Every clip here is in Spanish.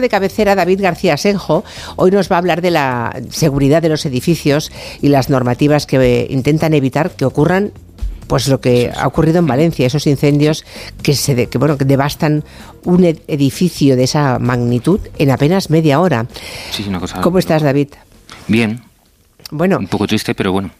de cabecera, David García Senjo, hoy nos va a hablar de la seguridad de los edificios y las normativas que intentan evitar que ocurran pues lo que ha ocurrido en Valencia, esos incendios que se que, bueno, que devastan un edificio de esa magnitud en apenas media hora. ¿Cómo estás, David? Bien, bueno, un poco triste, pero bueno.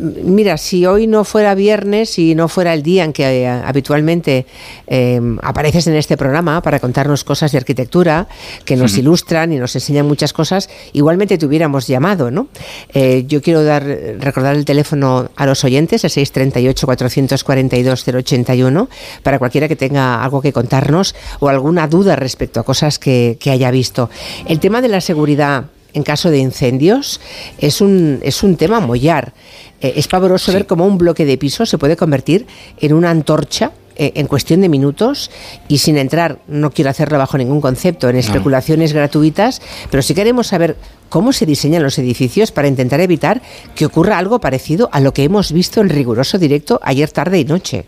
mira, si hoy no fuera viernes y no fuera el día en que eh, habitualmente eh, apareces en este programa para contarnos cosas de arquitectura que nos ilustran y nos enseñan muchas cosas, igualmente te hubiéramos llamado, ¿no? Eh, yo quiero dar recordar el teléfono a los oyentes, el 638 442 081, para cualquiera que tenga algo que contarnos o alguna duda respecto a cosas que, que haya visto. El tema de la seguridad en caso de incendios es un, es un tema mollar. Eh, es pavoroso ver cómo un bloque de piso se puede convertir en una antorcha eh, en cuestión de minutos y sin entrar, no quiero hacerlo bajo ningún concepto, en especulaciones gratuitas, pero sí queremos saber cómo se diseñan los edificios para intentar evitar que ocurra algo parecido a lo que hemos visto en riguroso directo ayer tarde y noche.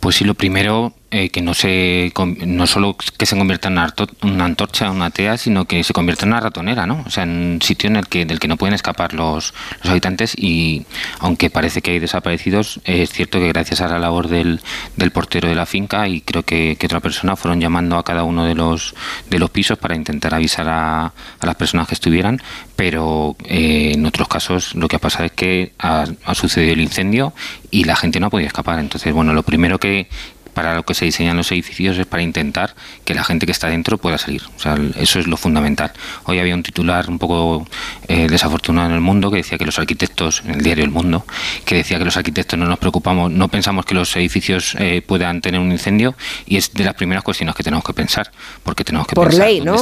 Pues sí, lo primero eh, que no se no solo que se convierta en una antorcha, una tea, sino que se convierta en una ratonera, ¿no? O sea, en un sitio en el que del que no pueden escapar los, los habitantes y aunque parece que hay desaparecidos, es cierto que gracias a la labor del, del portero de la finca y creo que, que, otra persona fueron llamando a cada uno de los de los pisos para intentar avisar a, a las personas que estuvieran, pero eh, en otros casos lo que ha pasado es que ha, ha sucedido el incendio y la gente no ha podido escapar. Entonces, bueno, lo primero que, para lo que se diseñan los edificios es para intentar que la gente que está dentro pueda salir. O sea, eso es lo fundamental. Hoy había un titular un poco eh, desafortunado en el mundo que decía que los arquitectos, en el diario El Mundo, que decía que los arquitectos no nos preocupamos, no pensamos que los edificios eh, puedan tener un incendio y es de las primeras cuestiones que tenemos que pensar, porque tenemos que por pensar ley, ¿no?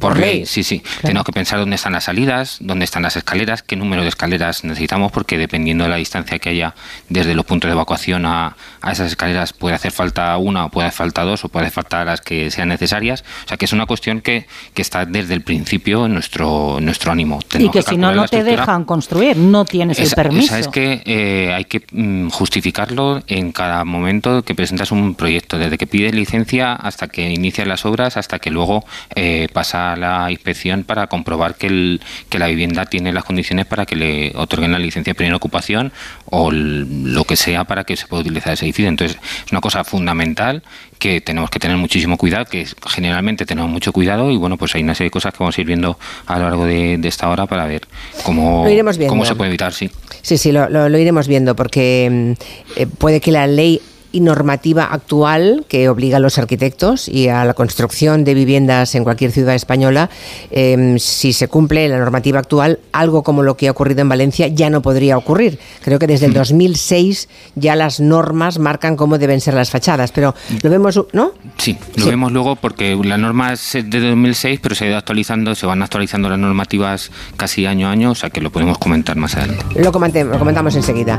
por, ley, sí, sí. Tenemos que pensar dónde están las salidas, dónde están las escaleras, qué número de escaleras necesitamos, porque dependiendo de la distancia que haya desde los puntos de evacuación a, a esas escaleras puede hacer falta una o puede faltar dos o puede faltar las que sean necesarias. O sea que es una cuestión que, que está desde el principio en nuestro, nuestro ánimo. Y que, si no, no te dejan construir, no tienes el permiso. es que eh, hay que mm, justificarlo en cada momento que presentas un proyecto, desde que pides licencia hasta que inicias las obras, hasta que luego eh, pasa la inspección para comprobar que, el, que la vivienda tiene las condiciones para que le otorguen la licencia de primera ocupación o lo que sea para que se pueda utilizar ese edificio. Entonces, es una cosa fundamental que tenemos que tener muchísimo cuidado, que generalmente tenemos mucho cuidado y bueno, pues hay una serie de cosas que vamos a ir viendo a lo largo de, esta hora para ver cómo, cómo se puede evitar, sí. Sí, sí, lo, lo iremos viendo porque mm, eh, puede que la ley y normativa actual que obliga a los arquitectos y a la construcción de viviendas en cualquier ciudad española, em, si se cumple la normativa actual, algo como lo que ha ocurrido en Valencia ya no podría ocurrir. Creo que desde el 2006 mm. ya las normas marcan cómo deben ser las fachadas, pero lo vemos, ¿no? Sí, lo vemos luego porque la norma es de 2006, pero se ha ido actualizando, se van actualizando las normativas casi año a año, o sea que lo podemos comentar más adelante. Lo, lo comentamos enseguida.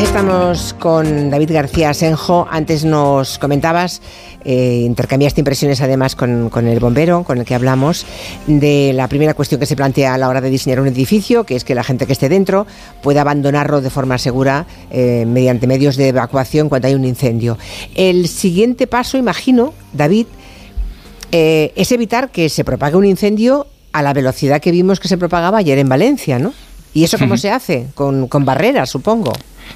Estamos con David García Senjo. Antes nos comentabas, eh, intercambiaste impresiones además con, el bombero con el que hablamos, de la primera cuestión que se plantea a la hora de diseñar un edificio, que es que la gente que esté dentro pueda abandonarlo de forma segura eh, mediante medios de evacuación cuando hay un incendio. El siguiente paso, imagino, David, eh, es evitar que se propague un incendio a la velocidad que vimos que se propagaba ayer en Valencia, ¿no? ¿Y eso cómo se hace? Con, con barreras, supongo.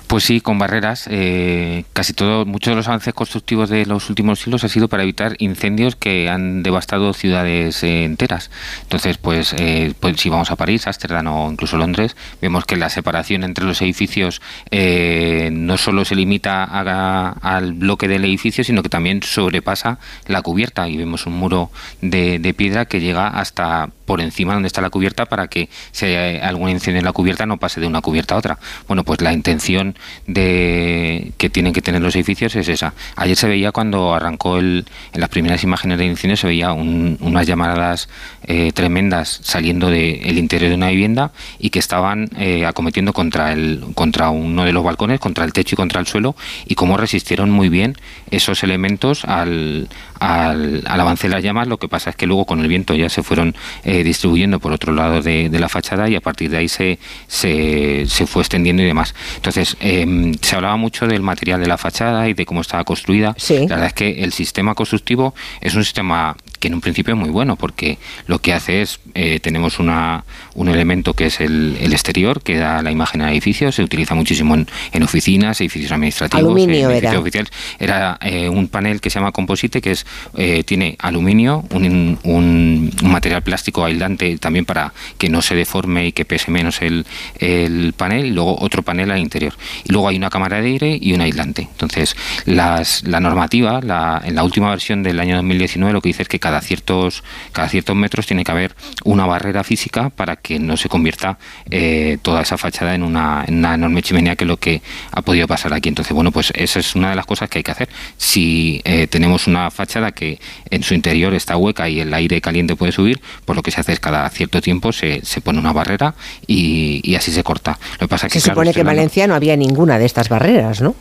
Pues sí, con barreras. Eh, casi todo, muchos de los avances constructivos de los últimos siglos ha sido para evitar incendios que han devastado ciudades eh, enteras. Entonces, pues, eh, pues, si vamos a París, Ámsterdam o incluso Londres, vemos que la separación entre los edificios no solo se limita al bloque del edificio, sino que también sobrepasa la cubierta y vemos un muro de piedra que llega hasta por encima donde está la cubierta para que si hay algún incendio en la cubierta no pase de una cubierta a otra. Bueno, pues la intención de que tienen que tener los edificios es esa. Ayer se veía cuando arrancó el, en las primeras imágenes de incendio se veía unas llamadas eh, tremendas saliendo del interior de una vivienda y que estaban eh, acometiendo contra el contra uno de los balcones, contra el techo y contra el suelo y cómo resistieron muy bien esos elementos al, al, avance de las llamas. Lo que pasa es que luego con el viento ya se fueron eh, distribuyendo por otro lado de, la fachada y a partir de ahí se, se, fue extendiendo y demás. Entonces, em, se hablaba mucho del material de la fachada y de cómo estaba construida. La verdad es que el sistema constructivo es un sistema que en un principio es muy bueno porque lo que hace es, eh, tenemos una, un elemento que es el, exterior, que da la imagen al edificio, se utiliza muchísimo en, oficinas, edificios administrativos, aluminio en edificios oficiales. Era eh, un panel que se llama composite, que es eh, tiene aluminio, un, un, material plástico aislante también para que no se deforme y que pese menos el, el panel, y luego otro panel al interior. Y luego hay una cámara de aire y un aislante. Entonces, las, la normativa, la, en la última versión del año 2019, lo que dice es que cada ciertos, cada ciertos metros tiene que haber una barrera física para que no se convierta eh, toda esa fachada en una, enorme chimenea, que es lo que ha podido pasar aquí. Entonces, bueno, pues esa es una de las cosas que hay que hacer. Si eh, tenemos una fachada que en su interior está hueca y el aire caliente puede subir, pues lo que se hace es cada cierto tiempo se, se pone una barrera y, así se corta. Lo que pasa se supone que en Valencia no había ninguna de estas barreras, ¿no?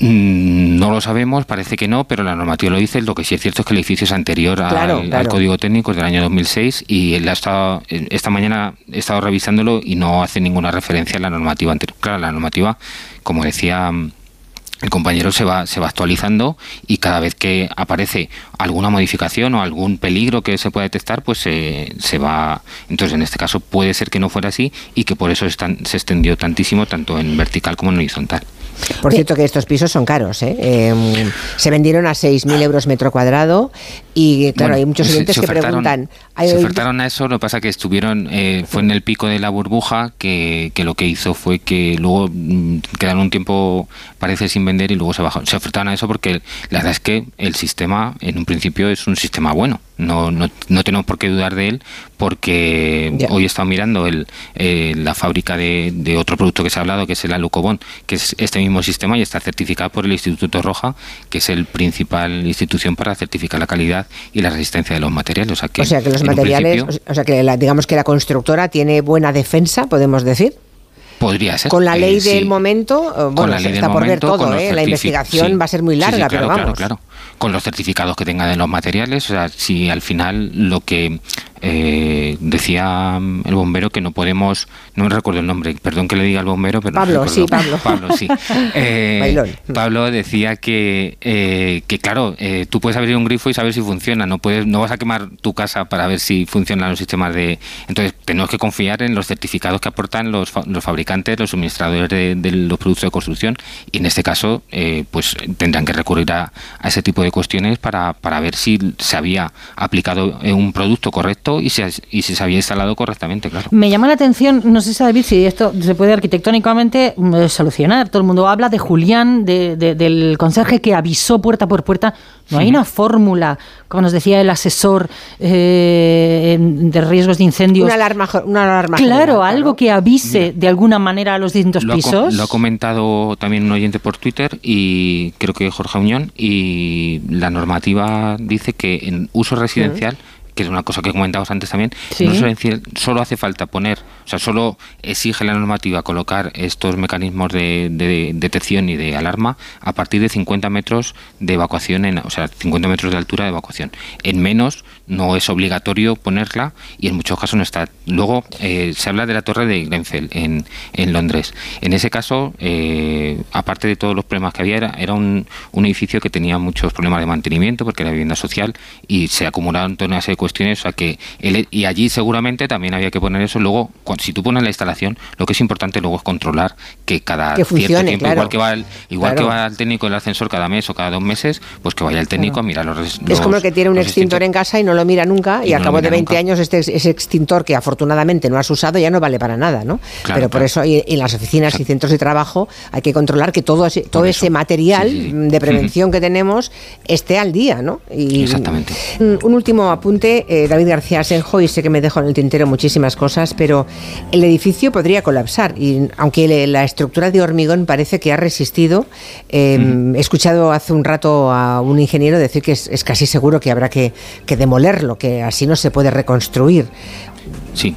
Mm, no lo sabemos, parece que no, pero la normativa lo dice. Lo que sí es cierto es que el edificio es anterior al, código técnico del año 2006 y él ha estado, esta mañana he estado revisándolo y no hace ninguna referencia a la normativa anterior. Claro, la normativa, como decía mm, el compañero se va, se va actualizando y cada vez que aparece alguna modificación o algún peligro que se pueda detectar, pues se, se va. Entonces, en este caso, puede ser que no fuera así y que por eso se extendió tantísimo, tanto en vertical como en horizontal. Por cierto que estos pisos son caros, ¿eh? Em, se vendieron a 6.000 euros metro cuadrado y claro, hay muchos oyentes que preguntan... se ofertaron a eso, lo que pasa que estuvieron, eh, fue en el pico de la burbuja que, que lo que hizo fue que luego mm, quedaron un tiempo, parece, sin vender y luego se bajó. Se ofertaron a eso porque la verdad es que el sistema en un principio es un sistema bueno no, no, no, tenemos por qué dudar de él porque hoy he estado mirando el, eh, la fábrica de, de, otro producto que se ha hablado, que es el Alucobón, que es este mismo sistema y está certificado por el Instituto Roja, que es el principal institución para certificar la calidad y la resistencia de los materiales. O sea que, los materiales, o sea que digamos que la constructora tiene buena defensa, podemos decir. Podría ser. Con la ley del momento, eh, bueno, está por ver todo, ¿eh? la investigación va a ser muy larga, pero vamos. Claro, claro. Con los certificados que tenga de los materiales, o sea, si al final lo que eh, decía mm, el bombero que no podemos, no me recuerdo el nombre, perdón que le diga al bombero, pero Pablo, sí, Pablo. Pablo, sí. Eh, Pablo decía que, eh, que claro, tú puedes abrir un grifo y saber si funciona, no puedes, no vas a quemar tu casa para ver si funcionan los sistemas de. Entonces tenemos que confiar en los certificados que aportan los, los fabricantes, los suministradores de, los productos de construcción y en este caso, pues tendrán que recurrir a, a, ese tipo de cuestiones para, para ver si se había aplicado un producto correcto y, si y se había instalado correctamente, claro. Me llama la atención, no sé, David, si esto se puede arquitectónicamente mm, solucionar. Todo el mundo habla de Julián, de, del conserje que avisó puerta por puerta. No hay una fórmula, como nos decía el asesor eh, de riesgos de incendios. Una alarma, una alarma Claro, algo que avise de alguna manera a los distintos pisos. lo ha comentado también un oyente por Twitter y creo que Jorge Unión y la normativa dice que en uso residencial que es una cosa que comentamos antes también, no solo hace falta poner, o sea, solo exige la normativa colocar estos mecanismos de, detección y de alarma a partir de 50 metros de evacuación, en, o sea, 50 metros de altura de evacuación. En menos no es obligatorio ponerla y en muchos casos no está. Luego eh, se habla de la torre de Grenfell en, en Londres. En ese caso, eh, aparte de todos los problemas que había, era, era un, un, edificio que tenía muchos problemas de mantenimiento porque era vivienda social y se acumularon toda una serie de cuestiones. O sea que y allí seguramente también había que poner eso. Luego, si tú pones la instalación, lo que es importante luego es controlar que cada cierto tiempo, igual que va el, igual que va el técnico del ascensor cada mes o cada dos meses, pues que vaya el técnico a mirar los, los, Es como el que tiene un extintor en casa y no lo mira nunca y, al cabo de 20 años este ese extintor que afortunadamente no has usado ya no vale para nada, ¿no? Pero por eso en las oficinas y centros de trabajo hay que controlar que todo ese, todo ese material de prevención que tenemos esté al día, ¿no? Y, Exactamente. Un, último apunte, eh, David García Senjo, y sé que me dejo en el tintero muchísimas cosas, pero el edificio podría colapsar y aunque la estructura de hormigón parece que ha resistido, em, he escuchado hace un rato a un ingeniero decir que es, casi seguro que habrá que, que demolerlo, que así no se puede reconstruir. Sí,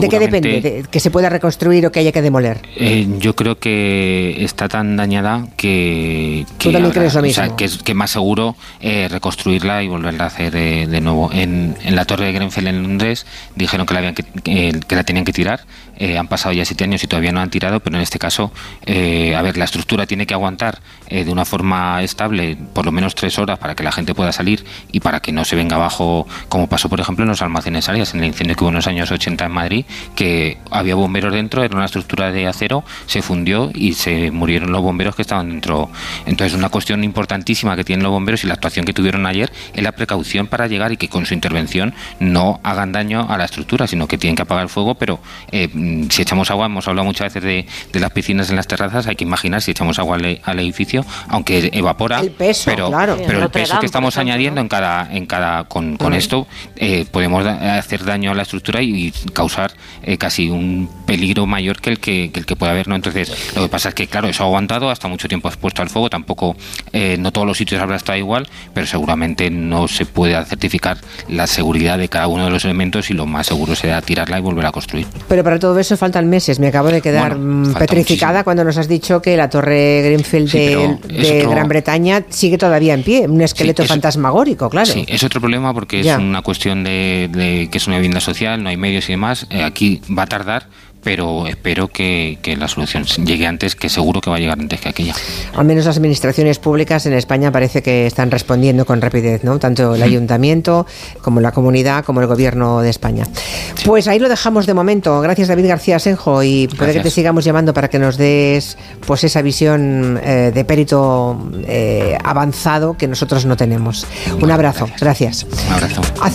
¿De qué depende? ¿De ¿Que se pueda reconstruir o que haya que demoler? Eh, yo creo que está tan dañada que... ¿Tú también crees lo mismo? O sea, que es que más seguro eh, reconstruirla y volverla a hacer eh, de nuevo. En, en, la torre de Grenfell en Londres dijeron que la, habían que, que la tenían que tirar. Han pasado ya siete años y todavía no han tirado, pero en este caso, a ver, la estructura tiene que aguantar de una forma estable por lo menos tres horas para que la gente pueda salir y para que no se venga abajo, como pasó, por ejemplo, en los almacenes áreas, en el incendio que hubo en los años 80 en Madrid, que había bomberos dentro, era una estructura de acero, se fundió y se murieron los bomberos que estaban dentro. Entonces, una cuestión importantísima que tienen los bomberos y la actuación que tuvieron ayer es la precaución para llegar y que con su intervención no hagan daño a la estructura, sino que tienen que apagar el fuego, pero eh, si echamos agua, hemos hablado muchas veces de, de, las piscinas en las terrazas, hay que imaginar si echamos agua al, al edificio, aunque evapora, el peso, pero, claro. pero el peso que estamos añadiendo en cada, en cada con, con esto, eh, podemos hacer daño a la estructura y, y causar eh, casi un peligro mayor que el que, que, el que puede haber, ¿no? Entonces, lo que pasa es que, claro, eso ha aguantado, hasta mucho tiempo expuesto al fuego, tampoco, eh, no todos los sitios habrá estado igual, pero seguramente no se puede certificar la seguridad de cada uno de los elementos y lo más seguro será tirarla y volver a construir. Pero para todo eso faltan meses. Me acabo de quedar bueno, petrificada muchísimo. cuando nos has dicho que la torre Greenfield sí, de, de otro... Gran Bretaña sigue todavía en pie, un esqueleto sí, fantasmagórico, claro. Sí, es otro problema porque ya. es una cuestión de, de, que es una vivienda social, no hay medios y demás. Eh, aquí va a tardar, pero espero que, que, la solución llegue antes, que seguro que va a llegar antes que aquella. Al menos las administraciones públicas en España parece que están respondiendo con rapidez, ¿no? Tanto el ayuntamiento como la comunidad, como el gobierno de España. Sí. Pues ahí lo dejamos de momento. Gracias David García Senjo y puede que te sigamos llamando para que nos des pues esa visión eh, de perito eh, avanzado que nosotros no tenemos. Un abrazo. Gracias. Gracias. Un abrazo. Hace